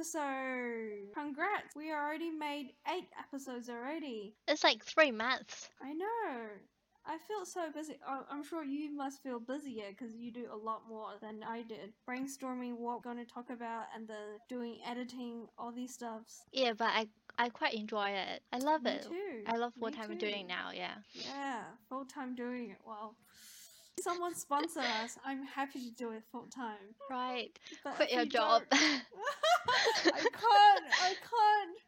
episode. Congrats. We already made eight episodes already. It's like three months. I know. I feel so busy. I'm sure you must feel busier because you do a lot more than I did. Brainstorming what we're going to talk about and then doing editing, all these stuffs. Yeah, but I I quite enjoy it. I love Me it. too. I love what Me I'm doing now. Yeah. Yeah, full time doing it. Well, someone sponsor us. I'm happy to do it full time. Right. But Quit your you job. I can't. I can't.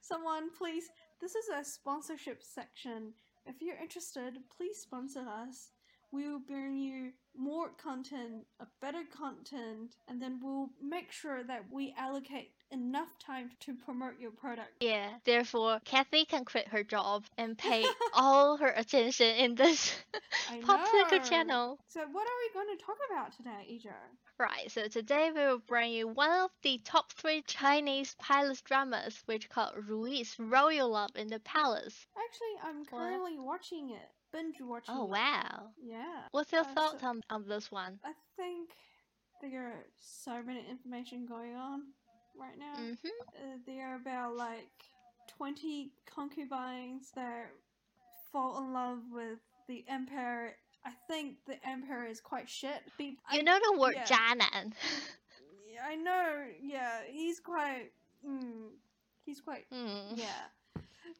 Someone, please. This is a sponsorship section. If you're interested, please sponsor us. We will bring you more content, a better content, and then we'll make sure that we allocate enough time to promote your product. yeah. Therefore, Kathy can quit her job and pay all her attention in this popular channel. So, what are we going to talk about today, Ijo? Right, so today we will bring you one of the top three Chinese palace dramas, which called Rui's Royal Love in the Palace. Actually, I'm What? currently watching it, binge watching. Oh wow! Yeah. What's your Uh, so- thoughts on, on this one? I think there are so many information going on right now. Mm-hmm. Uh, there are about like 20 concubines that fall in love with the emperor. I think the emperor is quite shit. Be- I, You know the word yeah. 渣男. Yeah, I know. Yeah, he's quite. Mm, he's quite. Hmm. Yeah.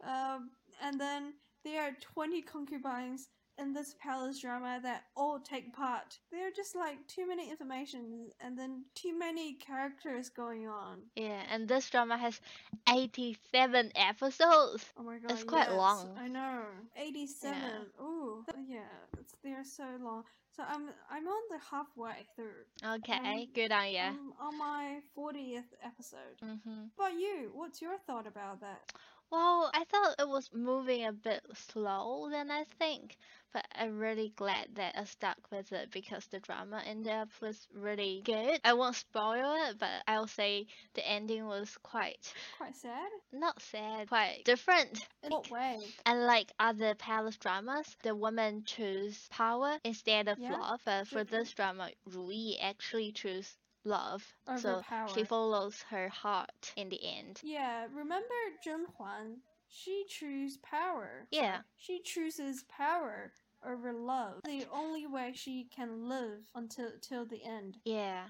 Um, and then there are 20 concubines in this palace drama that all take part. There are just like too many information and then too many characters going on. Yeah, and this drama has 87 episodes. Oh my god, It's quite yes, long. I know. 87. Ooh. Yeah, it's they're so long. So I'm I'm on the halfway through. Okay, Um, good on you. I'm on my 40th episode. hmm But you, what's your thought about that? Well, I thought it was moving a bit slow than I think, but I'm really glad that I stuck with it because the drama in there was really good. I won't spoil it, but I'll say the ending was quite Quite sad? not sad, quite different. In what way? Unlike other palace dramas, the woman choose power instead of Yeah, love. But for different. this drama, Rui actually choose love. Over so power. she follows her heart in the end. Yeah, remember Zhen Huan? She chooses power. Yeah. She chooses power over love. The only way she can live until till the end. Yeah.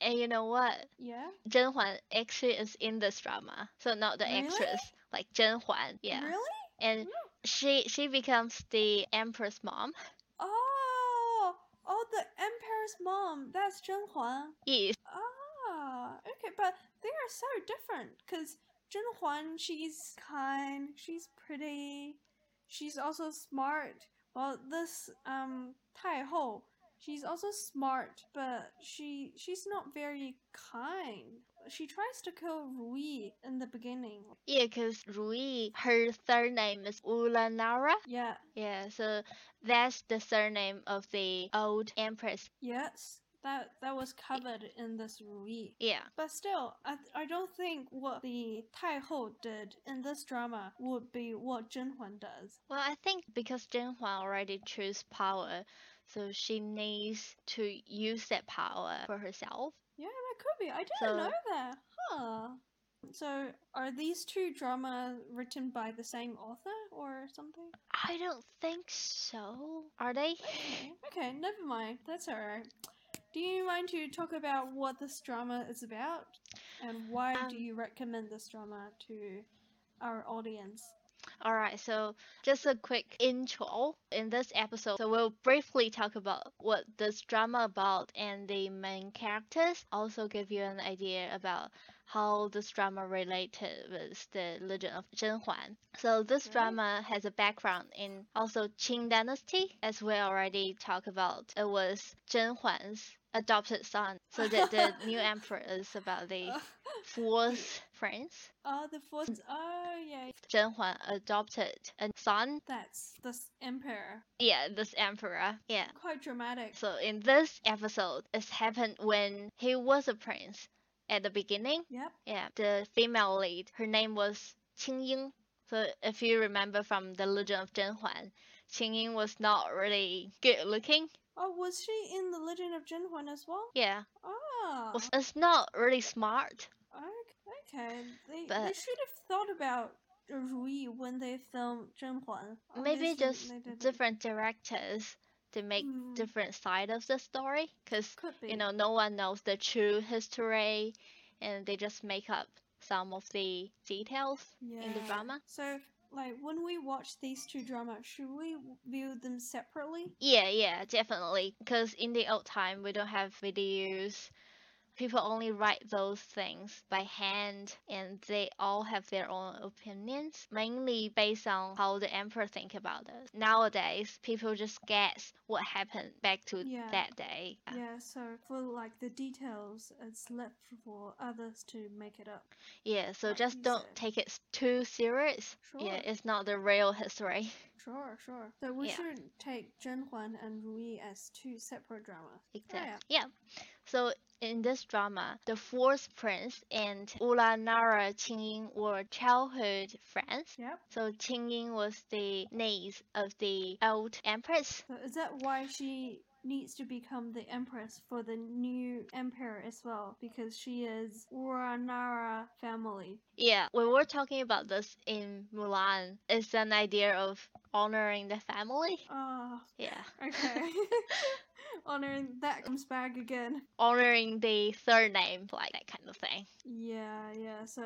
And you know what? Yeah? Zhen Huan actually is in this drama. So not the Really? actress, like Zhen Huan. Yeah. Really? And No. she she becomes the empress mom. Oh, the emperor's mom. That's Zhen Huan. Yes. Ah, okay, but they are so different. Cause Zhen Huan, she's kind, she's pretty, she's also smart. Well, this um Tai Ho, she's also smart, but she she's not very kind. She tries to kill Rui in the beginning. Yeah, because Rui, her surname is Ulanara. Yeah. Yeah, so that's the surname of the old empress. Yes. That that was covered in this Rui. Yeah. But still, I, I don't think what the Tai Ho did in this drama would be what Zhen Huan does. Well, I think because Zhen Huan already chose power, so she needs to use that power for herself. Yeah, that could be. I didn't So- know that. Huh. So, are these two dramas written by the same author or something? I don't think so. Are they? Okay, okay, never mind. That's alright. Do you mind to talk about what this drama is about? And why do Um, you recommend this drama to our audience? Alright, so just a quick intro in this episode. So we'll briefly talk about what this drama about and the main characters. Also give you an idea about how this drama related with the legend of Zhen Huan. So this Okay. drama has a background in also Qing dynasty, as we already talked about. It was Zhen Huan's adopted son. So that the new emperor is about the uh. fourth prince. Oh, the fourth. Oh, yeah. Zhen Huan adopted a son. That's this emperor. Yeah, this emperor. Yeah. Quite dramatic. So in this episode, it happened when he was a prince. At the beginning, Yep. yeah, the female lead, her name was Qing Ying. So if you remember from the Legend of Zhen Huan, Qing Ying was not really good looking. Oh, was she in the Legend of Zhenhuan as well? Yeah, Ah, it's not really smart. Ok- okay. They they should have thought about Ru Yi when they filmed Zhenhuan. Maybe just different directors to make Mm, different side of the story, because be. you know no one knows the true history, and they just make up some of the details in the drama. So, like, when we watch these two dramas, should we view them separately? Yeah, yeah, definitely. Because in the old time, we don't have videos. People only write those things by hand, and they all have their own opinions, mainly based on how the emperor think about it. Nowadays, people just guess what happened back to Yeah. that day. Yeah. So for like the details, it's left for others to make it up. Yeah, so Like just don't said. take it too serious. Yeah, it's not the real history. Sure, sure. So we Yeah. should take Zhenhuan and Ru Yi as two separate dramas. Exactly. Yeah. So in this drama, the fourth prince and Ulanara Qingying were childhood friends. Yep. So Qingying was the niece of the old empress. So is that why she needs to become the empress for the new emperor as well? Because she is Ulanara family. Yeah, When we were talking about this in Mulan. It's an idea of honoring the family. Oh, Yeah. okay. Honoring that comes back again. Honoring the third name, like that kind of thing. Yeah, yeah. So,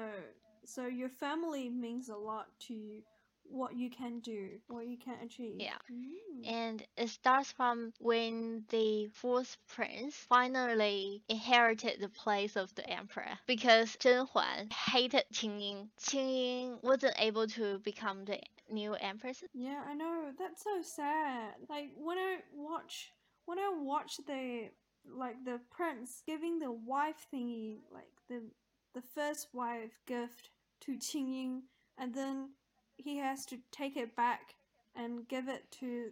so your family means a lot to you. What you can do, what you can achieve. Yeah. Mm. And it starts from when the fourth prince finally inherited the place of the emperor because Zhen Huan hated Qingying. Qingying wasn't able to become the new empress. Yeah, I know. That's so sad. Like when I watch when I watched the like the prince giving the wife thingy, like the the first wife gift to Qingying, and then he has to take it back and give it to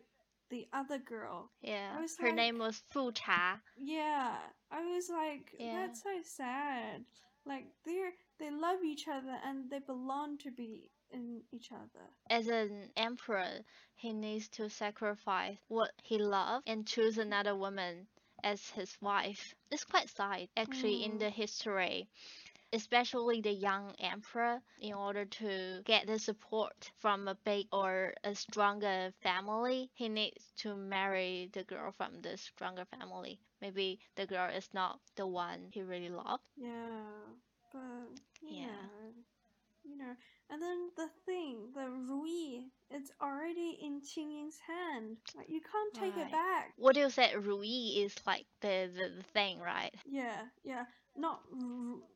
the other girl. Yeah, her like- name was Fu Cha. Yeah, I was like, Yeah. that's so sad. Like they're they love each other and they belong to be in each other. As an emperor, he needs to sacrifice what he loved and choose another woman as his wife. It's quite sad, actually, in Mm. the history. Especially the young emperor, in order to get the support from a big or a stronger family, he needs to marry the girl from the stronger family. Maybe the girl is not the one he really loved. Yeah, but you Yeah. And then the thing, the Rui, it's already in Qingying's hand. Like you can't take Right. it back. What you said, Rui is like the, the, the thing, right? Yeah, yeah. Not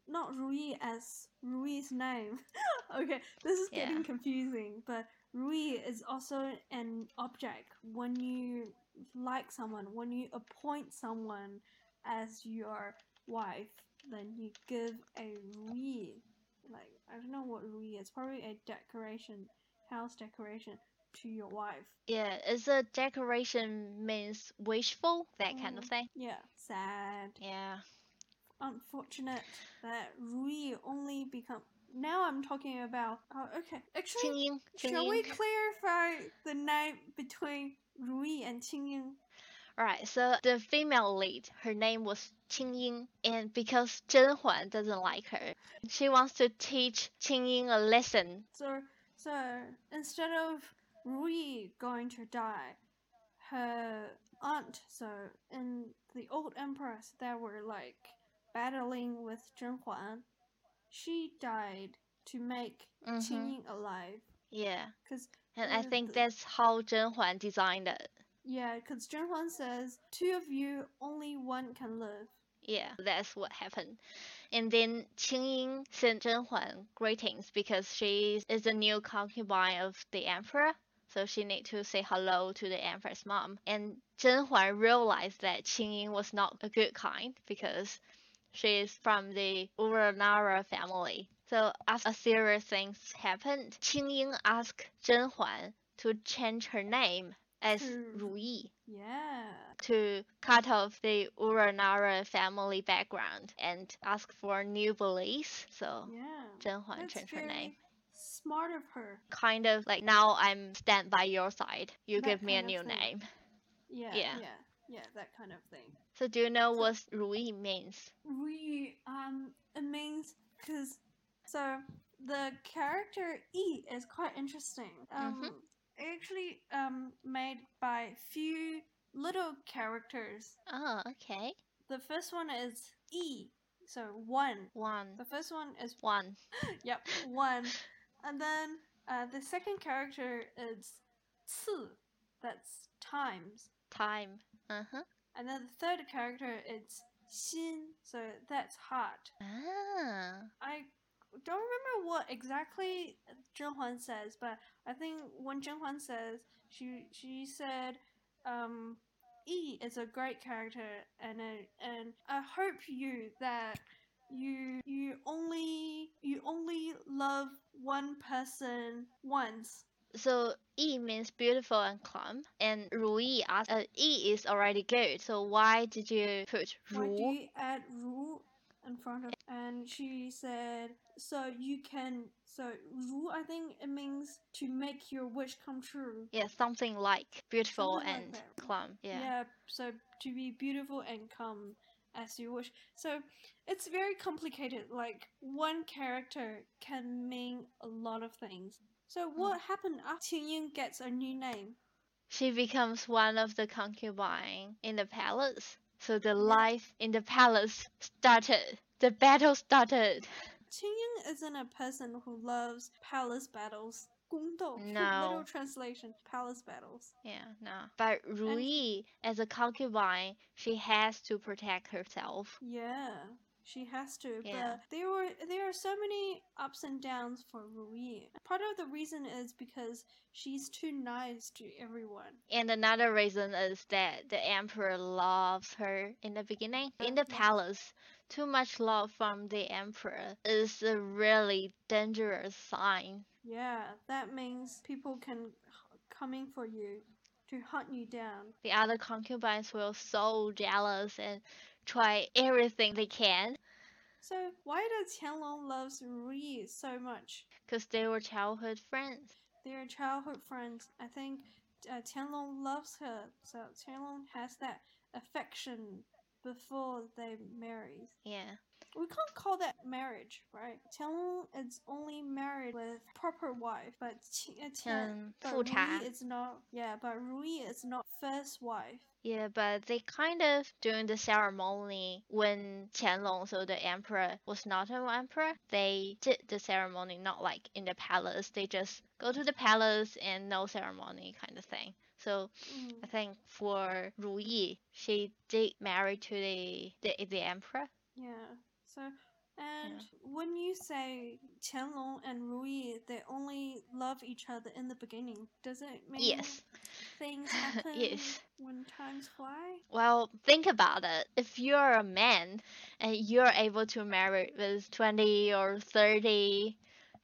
not Rui as Rui's name. okay, this is Yeah. getting confusing, but Rui is also an object when you like someone, when you appoint someone as your wife, then you give a Rui. Like I don't know what Rui is. Probably a decoration, house decoration to your wife. Yeah, it's a decoration means wishful, that kind of Mm. thing. Yeah, sad. Yeah. unfortunate that Rui only become. Now I'm talking about. Oh, okay. Actually, Qingying, shall we clarify the name between Rui and Qingying? Right, so the female lead, her name was Qingying, and because Zhen Huan doesn't like her, she wants to teach Qingying a lesson. So, so instead of Rui going to die, her aunt. So in the old empress, that were like battling with Zhen Huan, she died to make Mhm. Qingying alive. Yeah, Cause and I think the- that's how Zhen Huan designed it. Yeah, because Zhen Huan says, two of you, only one can live. Yeah, that's what happened. And then Qingying sent Zhen Huan greetings because she is the new concubine of the emperor. So she need to say hello to the emperor's mom. And Zhen Huan realized that Qingying was not a good kind because she is from the Ulanara family. So as a serious things happened, Qingying asked Zhen Huan to change her name as To- Ru Yeah. to cut off the Ulanara family background and ask for new beliefs. So Yeah. Zhen Huan changed her name. smart of her. Kind of like now I'm stand by your side. You That give me a new thing. name. Yeah. Yeah. Yeah. Yeah, that kind of thing. So do you know So- what 如意 means? We um it means because so the character E is quite interesting. Um Mhm. Actually um made by few little characters. Oh, okay. The first one is E, so one. One. The first one is One. yep, one. And then uh, the second character is 次, that's times. Time. Uh-huh. And then the third character is 心, so that's heart. Ah. I don't remember what exactly Zhen Huan says, but I think when Zhen Huan says, she she said, um, "E is a great character, and uh, and I hope you that." you you only you only love one person once. So E means beautiful and calm, and Rui asked, uh, E is already good. So why did you put Ru? Why do you add Ru in front of and she said so you can so Ru I think it means to make your wish come true. Yeah, something like beautiful Something and that. calm. Yeah. so to be beautiful and calm as you wish. So it's very complicated. Like one character can mean a lot of things. So hmm. what happened after Qingying gets a new name? She becomes one of the concubine in the palace. So the life in the palace started. The battle started. Qingying isn't a person who loves palace battles. 宫斗, No. literal translation, palace battles. Yeah, no. But Ru Yi, as a concubine, she has to protect herself. Yeah, she has to. Yeah. But there were there are so many ups and downs for Rui. Part of the reason is because she's too nice to everyone. And another reason is that the emperor loves her in the beginning. In the mm-hmm. palace, too much love from the emperor is a really dangerous sign. Yeah, that means people can coming for you to hunt you down. The other concubines were so jealous and try everything they can So why does Qianlong loves Ruyi so much? because they were childhood friends. They're childhood friends. I think uh, Qianlong loves her, so Qianlong has that affection before they marry. Yeah. We can't call that marriage, right? Qianlong is only married with proper wife, but Qi, uh, Qian, Um, but 富察. Ruyi is not. Yeah, but Ruyi is not first wife. Yeah, but they kind of during the ceremony when Qianlong, so the emperor, was not an emperor, they did the ceremony not like in the palace. They just go to the palace and no ceremony kind of thing. So Mm, I think for Ru Yi, she did marry to the the, the emperor. yeah. So, and when you say Qianlong and Rui, they only love each other in the beginning, does it mean Yes. things happen Yes. when times fly? Well, think about it. If you're a man and you're able to marry with 20 or 30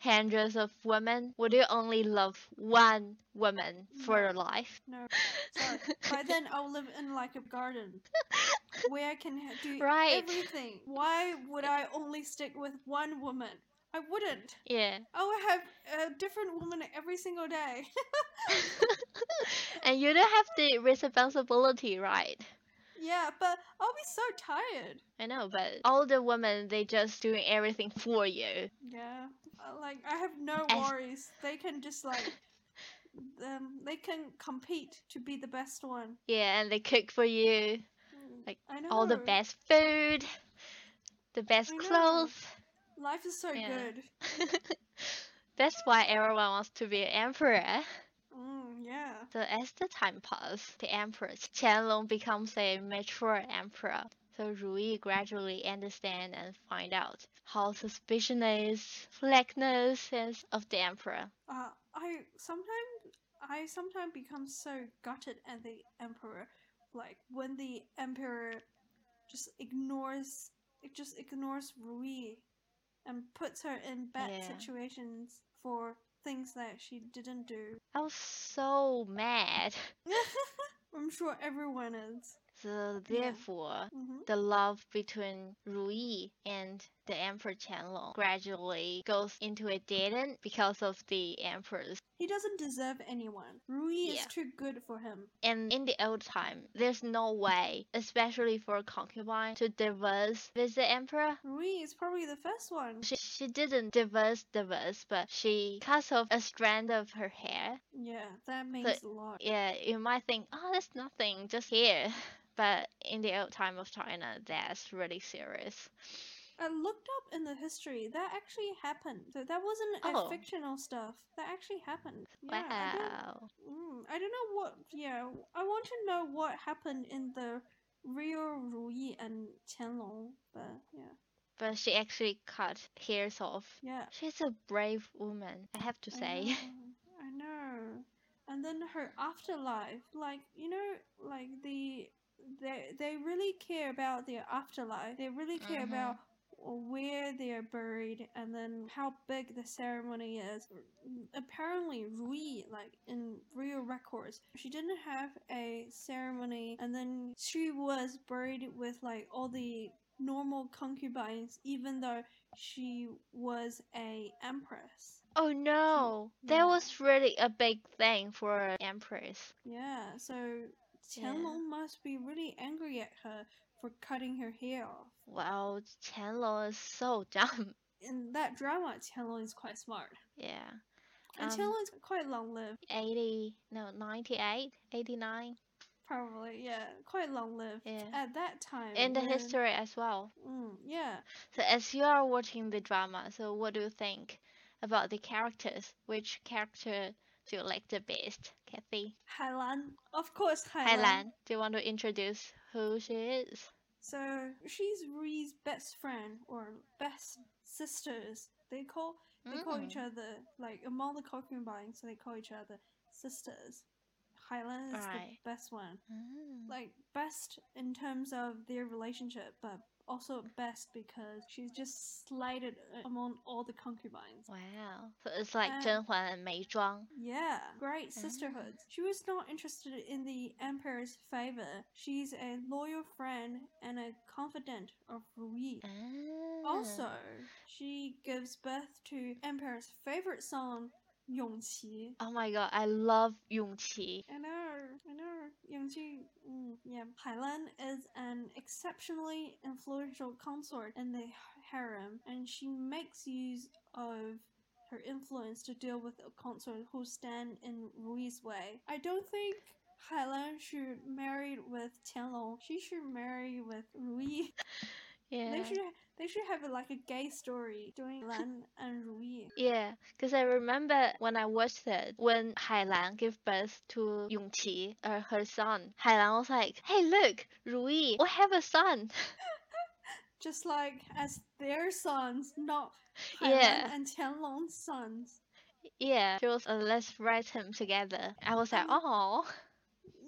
hundreds of women, would you only love one woman for your life? No, sorry. By then, I'll live in like a garden where I can do Right. everything. Why would I only stick with one woman? I wouldn't. Yeah. Oh, I would have a different woman every single day. and you don't have the responsibility, right? Yeah, but I'll be so tired. I know, but all the women, they just doing everything for you. Yeah, like I have no worries. They can just like, um, they can compete to be the best one. Yeah, and they cook for you Mm, Like, I know. all the best food, the best clothes. Life is so Yeah. good. That's why everyone wants to be an emperor. Yeah. So as the time passed, the emperor Qianlong becomes a mature emperor. So Ru Yi gradually understand and find out how suspicious, flakiness is of the emperor. Uh, I sometimes I sometimes become so gutted at the emperor, like when the emperor just ignores it just ignores Rui and puts her in bad Yeah. situations for things that she didn't do. I was so mad. I'm sure everyone is. So Yeah. therefore, hmm the love between Ru Yi and the Emperor Qianlong gradually goes into a dead end because of the Emperor's. He doesn't deserve anyone. Rui Yeah. is too good for him. And in the old time, there's no way, especially for a concubine, to divorce with the Emperor. Rui is probably the first one. She, she didn't divorce divorce, but she cuts off a strand of her hair. Yeah, that means a lot. Yeah, you might think, oh, that's nothing, just hair. But in the old time of China, that's really serious. I looked up in the history. That actually happened. So that wasn't Oh. a fictional stuff. That actually happened. Yeah, I don't, wow. mm, I don't know what. Yeah, I want to know what happened in the real Rui and Qianlong. But yeah, But she actually cut hairs off. yeah. She's a brave woman, I have to say. I know, I know. And then her afterlife, like you know, like the they they really care about their afterlife. They really care Mhm. about where they are buried and then how big the ceremony is. Apparently, Rui, like in real records, she didn't have a ceremony, and then she was buried with like all the normal concubines, even though she was a empress. Oh no, hmm. that yeah. was really a big thing for an empress. Yeah, so Yeah. Qianlong must be really angry at her for cutting her hair off. Wow, Qianlong is so dumb. In that drama, Qianlong is quite smart. Yeah. And Um, Qianlong is quite long lived. 80, no, 98, 89 Probably, yeah, quite long lived. Yeah. At that time. in the when- history as well. Mm, yeah. So as you are watching the drama, so what do you think about the characters? Which character do you like the best, Kathy? Hailan. Of course, Hailan. Hailan, do you want to introduce who she is? So she's Rui's best friend or best sisters. They call they call each Mm. other like among the concubines. So they call each other sisters. Hailan is Right. the best one. Mm. Like best in terms of their relationship, but also best because she's just slighted uh, among all the concubines. Wow. So it's like Uh, Zhenhuan and Mei Zhuang. Yeah, great Ah. sisterhoods. She was not interested in the emperor's favor. She's a loyal friend and a confidant of Rui. Ah. Also, she gives birth to Emperor's favorite song, Yongqi. Oh my god, I love Yongqi. I know, I know, Yongqi. Mm, yeah, Hailan is an exceptionally influential consort in the harem, and she makes use of her influence to deal with a consort who stand in Rui's way. I don't think Hailan should marry with Qianlong. She should marry with Rui. Yeah. They should they should have like a gay story doing Lan and Rui. Yeah, because I remember when I watched it, when Hailan gave birth to Yongqi, uh, her son, Hailan was like, hey, look, Rui, we have a son. Just like as their sons, not Yeah. Hailan and Qianlong's sons. yeah, she was, uh, let's write him together. I was like, oh,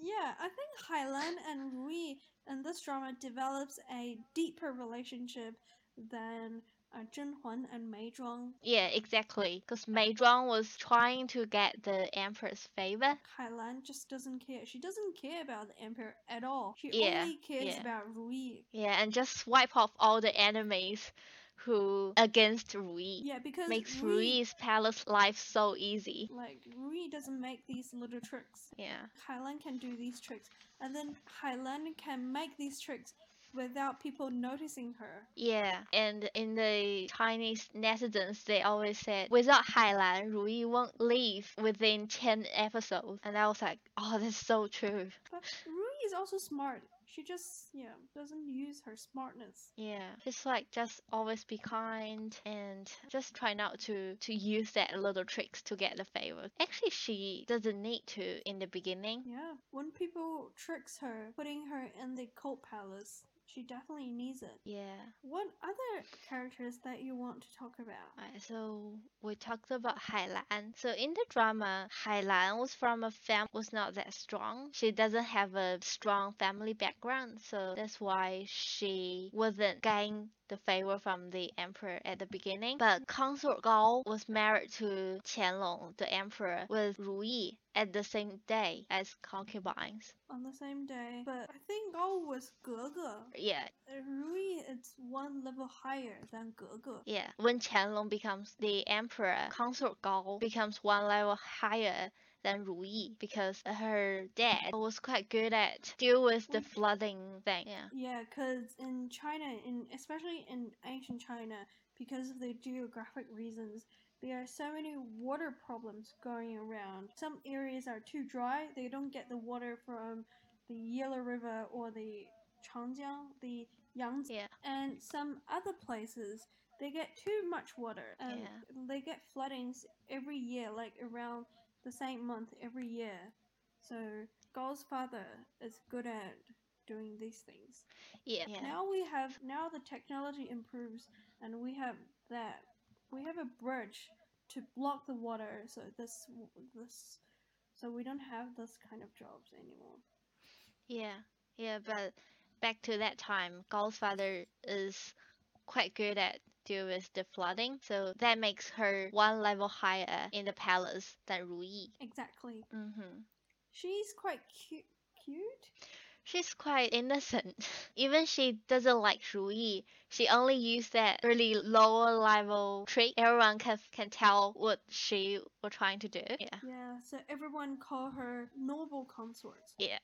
Yeah, I think Hailan and Rui in this drama develops a deeper relationship than uh, Zhenhuan and Mei Zhuang. yeah, exactly. Because Mei Zhuang was trying to get the emperor's favor. Hailan just doesn't care. She doesn't care about the emperor at all. She Yeah, only cares yeah. about Rui. Yeah, and just wipe off all the enemies who against Rui. Yeah, because Makes Rui, Rui's palace life so easy. like Rui doesn't make these little tricks. Yeah. Hailan can do these tricks, and then Hailan can make these tricks without people noticing her. Yeah, and in the Chinese netizens, they always said, without Hailan, Rui won't leave within 10 episodes. And I was like, oh, that's so true. But Rui is also smart. She just, yeah, doesn't use her smartness. Yeah, just like, just always be kind and just try not to, to use that little tricks to get the favor. Actually, she doesn't need to in the beginning. Yeah, when people tricks her, putting her in the cult palace, she definitely needs it. Yeah. What other characters that you want to talk about? Right, so we talked about Hailan. So in the drama, Hailan was from a family was not that strong. She doesn't have a strong family background, so that's why she wasn't gain the favor from the emperor at the beginning, but Consort Gao was married to Qianlong, the emperor, with Ru Yi at the same day as concubines. On the same day, but I think Gao was Gege. Yeah. Ru Yi is one level higher than Gege. Yeah. When Qianlong becomes the emperor, Consort Gao becomes one level higher than Ru Yi because her dad was quite good at deal with the flooding thing. Yeah. Yeah, because in China, in especially in ancient China, because of the geographic reasons, there are so many water problems going around. Some areas are too dry; they don't get the water from the Yellow River or the Changjiang, the Yangtze, Yeah. and some other places they get too much water and Yeah. they get floodings every year, like around the same month every year. So Gao's father is good at doing these things. Yeah. Yeah. Now we have now the technology improves and we have that we have a bridge to block the water so this this so we don't have this kind of jobs anymore. Yeah, yeah, but back to that time, Gao's father is quite good at deal with the flooding, so that makes her one level higher in the palace than Ru Yi. Exactly. Mm-hmm. She's quite cute cute. She's quite innocent. Even she doesn't like Ru Yi. She only used that really lower level trick. Everyone can can tell what she was trying to do. Yeah. Yeah, so everyone call her noble consort. Yeah.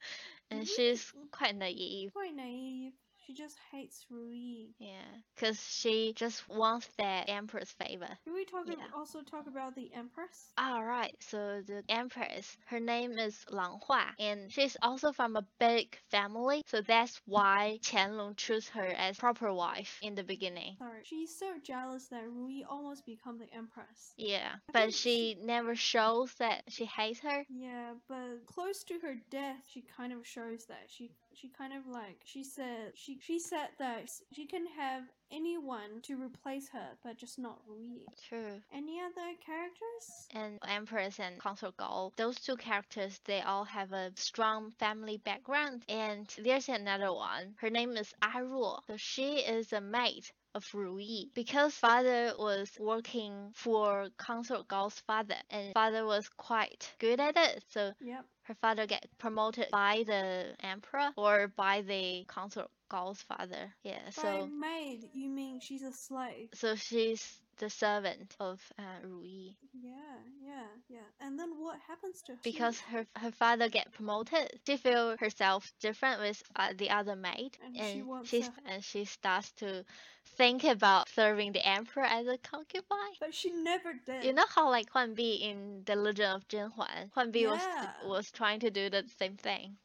And she's quite naive. Quite naive. She just hates Rui. Yeah. Because she just wants that emperor's favor. Can we talk Yeah. also talk about the empress? Alright, so the empress, her name is Lang Hua, and she's also from a big family, so that's why Qianlong chose her as proper wife in the beginning. Sorry, she's so jealous that Rui almost become the empress. Yeah, I but think she never shows that she hates her. Yeah, but close to her death, she kind of shows that she she kind of like she said she she said that she can have anyone to replace her, but just not Rui. True. Any other characters? And Empress and Consort Gao, those two characters, they all have a strong family background. And there's another one. Her name is A Ruo. So she is a maid of Rui Because father was working for Consort Gao's father, and father was quite good at it. So Yep. her father get promoted by the emperor or by the Consort Gao's father. Yeah, By so maid, you mean she's a slave? so she's the servant of uh, Ru Yi. Yeah, yeah, yeah. And then what happens to her? because her her father get promoted she feel herself different with uh, the other maid And and she wants she's a- and she starts to think about serving the emperor as a concubine But she never did. you know how like Huan Bi in the Legend of Zhenhuan Huan Bi was was trying to do the same thing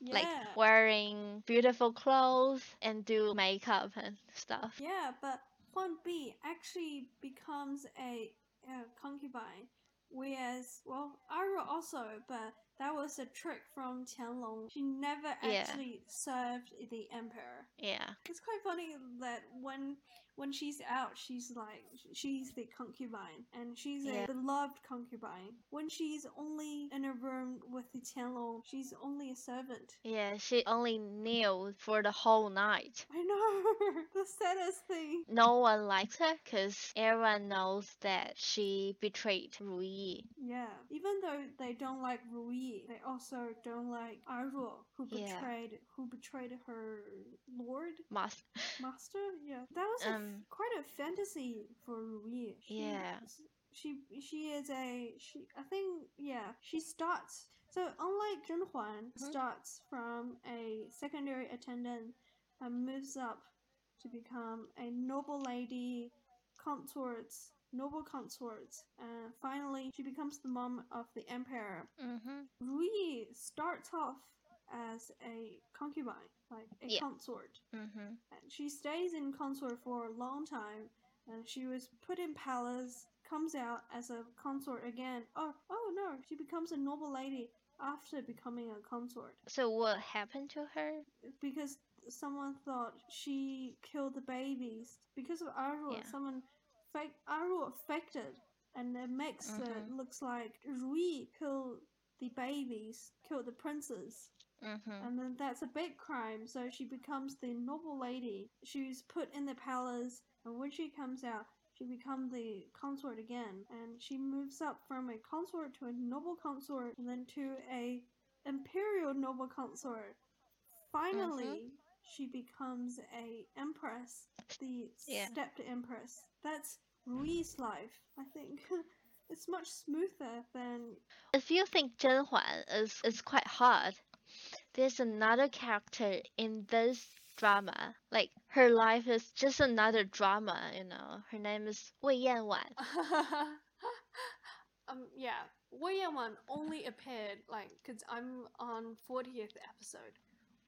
yeah. like wearing beautiful clothes and do makeup and stuff Yeah, but Huan Bi actually becomes a, uh concubine, whereas, well, Aru also, but that was a trick from Qianlong. She never Yeah. actually served the emperor. yeah It's quite funny that when when she's out, she's like she's the concubine, and she's Yeah. a beloved concubine. When she's only in a room with the Qianlong, she's only a servant. yeah she only kneeled for the whole night I know the saddest thing. no one likes her because everyone knows that she betrayed Ru Yi. Yeah, even though they don't like Rui, they also don't like Aru, who Yeah. betrayed who betrayed her lord Must master. Yeah, that was a f- um, Um, quite a fantasy for Rui. She- Yeah. she she is a she. I think yeah, she starts. So unlike Zhenhuan, Mhm. starts from a secondary attendant and moves up to become a noble lady, consorts, noble consorts, and finally she becomes the mom of the emperor. mm-hmm. Rui starts off as a concubine, like a Yeah. consort. Mm-hmm. And she stays in consort for a long time, and she was put in palace, comes out as a consort again. Oh, oh no, she becomes a noble lady after becoming a consort So what happened to her? because someone thought she killed the babies because of Aru. Yeah. Someone fake Aru affected, and it makes it Mhm. looks like Rui killed the babies, killed the princes. Mm-hmm. And then that's a big crime, so she becomes the noble lady. She's put in the palace, and when she comes out, she becomes the consort again. And she moves up from a consort to a noble consort, and then to a imperial noble consort. Finally, she becomes a empress, the Yeah. stepped empress. That's Rui's life. I think it's much smoother than If you think Zhen Huan is, is quite hard, there's another character in this drama. Like her life is just another drama, you know. Her name is Wei Yanwan. um yeah. Wei Yanwan only appeared like because I'm on 40th episode,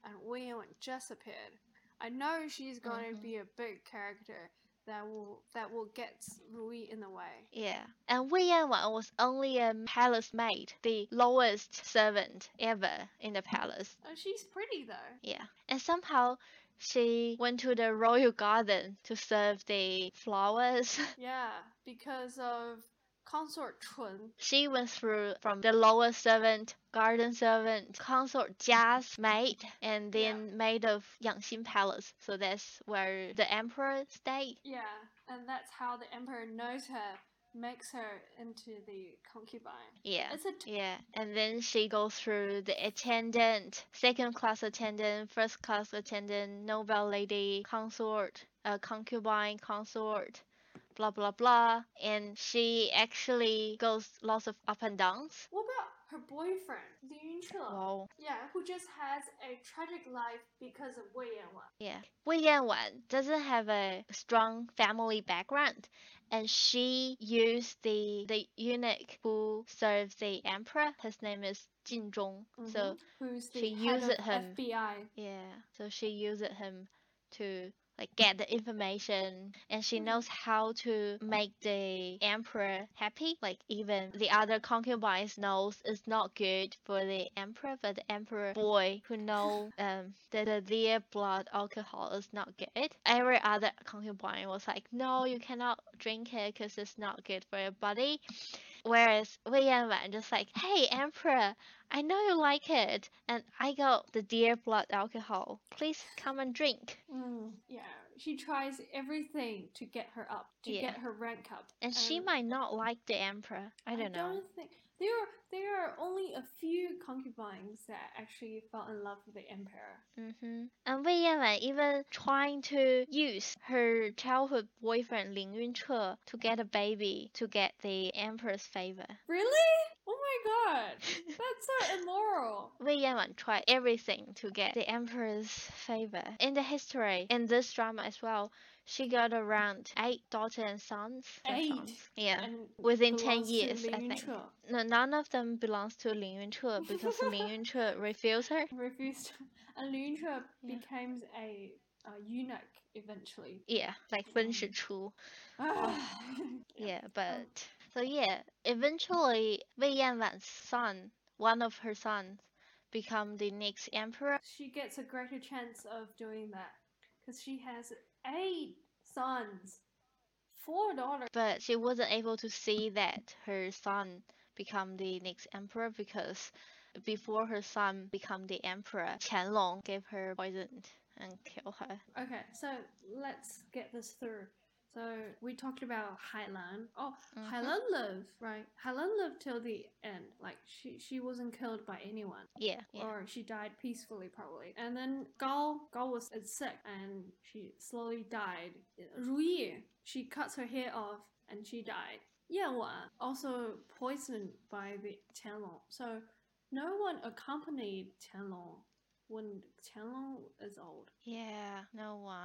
and Wei Yanwan just appeared. I know she's going to Mhm. be a big character that will that will get Rui in the way. Yeah. And Wei Yanwan was only a palace maid, the lowest servant ever in the palace. Oh, she's pretty though. Yeah. And somehow she went to the royal garden to serve the flowers. Yeah, because of consort Chun. She went through from the lower servant, garden servant, consort Jia's maid, and Yeah. then maid of Yangxin Palace. So that's where the emperor stayed. Yeah, and that's how the emperor knows her, makes her into the concubine. Yeah. A Yeah, and then she goes through the attendant, second class attendant, first class attendant, noble lady, consort, uh, concubine, consort, blah blah blah. And she actually goes lots of up and downs. what about her boyfriend, Ling Yunche? Wow. Yeah, who just has a tragic life because of Wei Yanwan. Yeah. Wei Yanwan doesn't have a strong family background, and she used the the eunuch who serves the emperor. His name is Jin Zhong. So Mhm. who's the she head used of him. FBI? yeah, so she used him to like get the information, and she Mm. knows how to make the emperor happy. Like even the other concubines knows it's not good for the emperor, but the emperor boy who know um that the their blood alcohol is not good. Every other concubine was like, no, you cannot drink it because it's not good for your body. Whereas Wei Yanwan just like, hey emperor, I know you like it, and I got the deer blood alcohol. Please come and drink. Mm, yeah, she tries everything to get her up, to Yeah. get her rank up. And she might not like the emperor. I don't know. think there are there are only a few concubines that actually fell in love with the emperor. Mm-hmm. And Wei Yanwan even trying to use her childhood boyfriend Ling Yunche to get a baby to get the emperor's favor. Really? Oh my god, that's so immoral. Wei Yanwan tried everything to get the emperor's favor. In the history, in this drama as well, she got around eight daughters and sons. Eight? sons. Yeah. And Within 10 belongs to years, I think. No, none of them belongs to Ling Yunche because Ling Yunche refused her. Refused, and Ling Yunche Yeah. became a, a eunuch eventually. Yeah, like Wen Shichu. Ah. Yeah, but so yeah, eventually Wei Yanwan's son, one of her sons, become the next emperor. she gets a greater chance of doing that because she has eight sons, four daughters. But she wasn't able to see that her son become the next emperor because before her son become the emperor, Qianlong gave her poison and kill her. Okay, so let's get this through. So we talked about Hailan. Oh, Mhm. Hailan lived, right? Hailan lived till the end. Like she she wasn't killed by anyone, Yeah, yeah. or she died peacefully probably. And then Gao Gao was sick and she slowly died. Ru Yi she cuts her hair off and she died. Yan Wan also poisoned by the Qianlong. So no one accompanied Qianlong when Qianlong is old. Yeah, no one.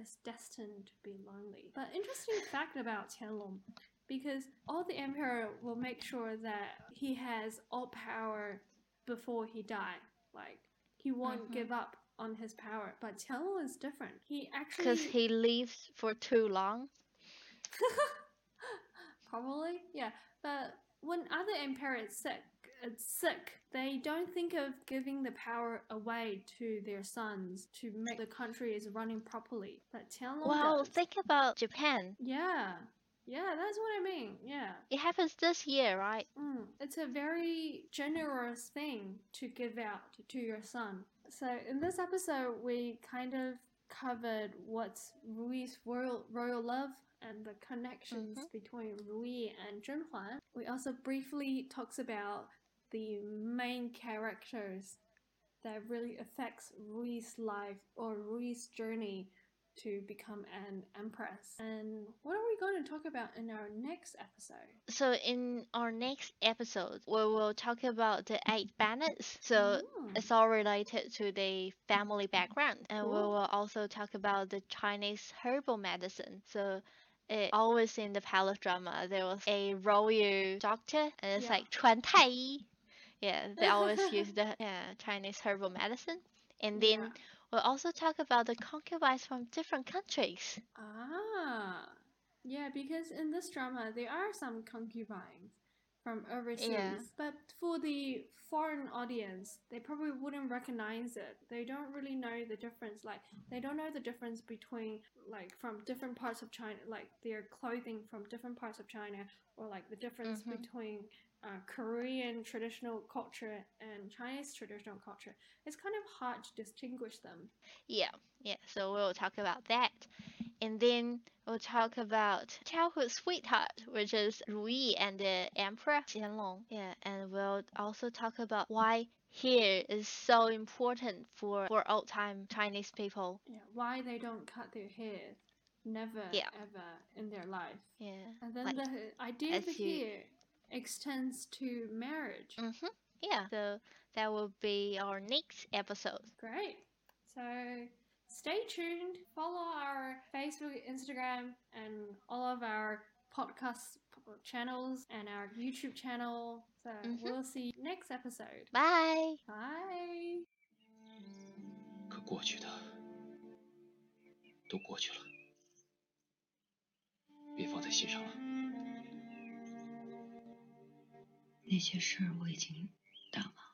Is destined to be lonely. But interesting fact about Qianlong, because all the emperor will make sure that he has all power before he die. Like he won't Mhm. give up on his power. But Qianlong is different. He actually Because he lives for too long. Probably, yeah. But when other emperors sick, sick, they don't think of giving the power away to their sons to make the country is running properly. But Qianlong Well, does. think about Japan. yeah, yeah, that's what I mean. Yeah, It happens this year, right? mm. it's a very generous thing to give out to your son. So in this episode, we kind of covered what's Rui's royal royal love and the connections Mhm. between Rui and Zhenhuan. We also briefly talks about the main characters that really affects Rui's life or Rui's journey to become an empress. And what are we going to talk about in our next episode? So, in our next episode, we will talk about the eight banners. So, mm. it's all related to the family background. And cool. we will also talk about the Chinese herbal medicine. So, it, always in the palace drama, there was a royal doctor, and it's yeah. like Chuan Tai Yi. Yeah, they always use the yeah, Chinese herbal medicine. And then Yeah. we'll also talk about the concubines from different countries. Ah, yeah, because in this drama there are some concubines from overseas, but for the foreign audience, they probably wouldn't recognize it. They don't really know the difference. Like they don't know the difference between like from different parts of China, like their clothing from different parts of China, or like the difference Mhm. between uh, Korean traditional culture and Chinese traditional culture. It's kind of hard to distinguish them. Yeah, yeah. So we'll talk about that. And then we'll talk about childhood sweetheart, which is Ru Yi and the Emperor Qianlong. Yeah, and we'll also talk about why hair is so important for, for old time Chinese people. Yeah, why they don't cut their hair, never Yeah. ever in their life. Yeah. And then Like, the idea of the hair extends to marriage. Mm-hmm. Yeah. So that will be our next episode. Great. So stay tuned. Follow our Facebook, Instagram, and all of our podcast p- channels and our YouTube channel. So Mhm. we'll see you next episode. Bye. Bye. 可过去的都过去了，别放在心上了。 那些事儿我已经淡忘。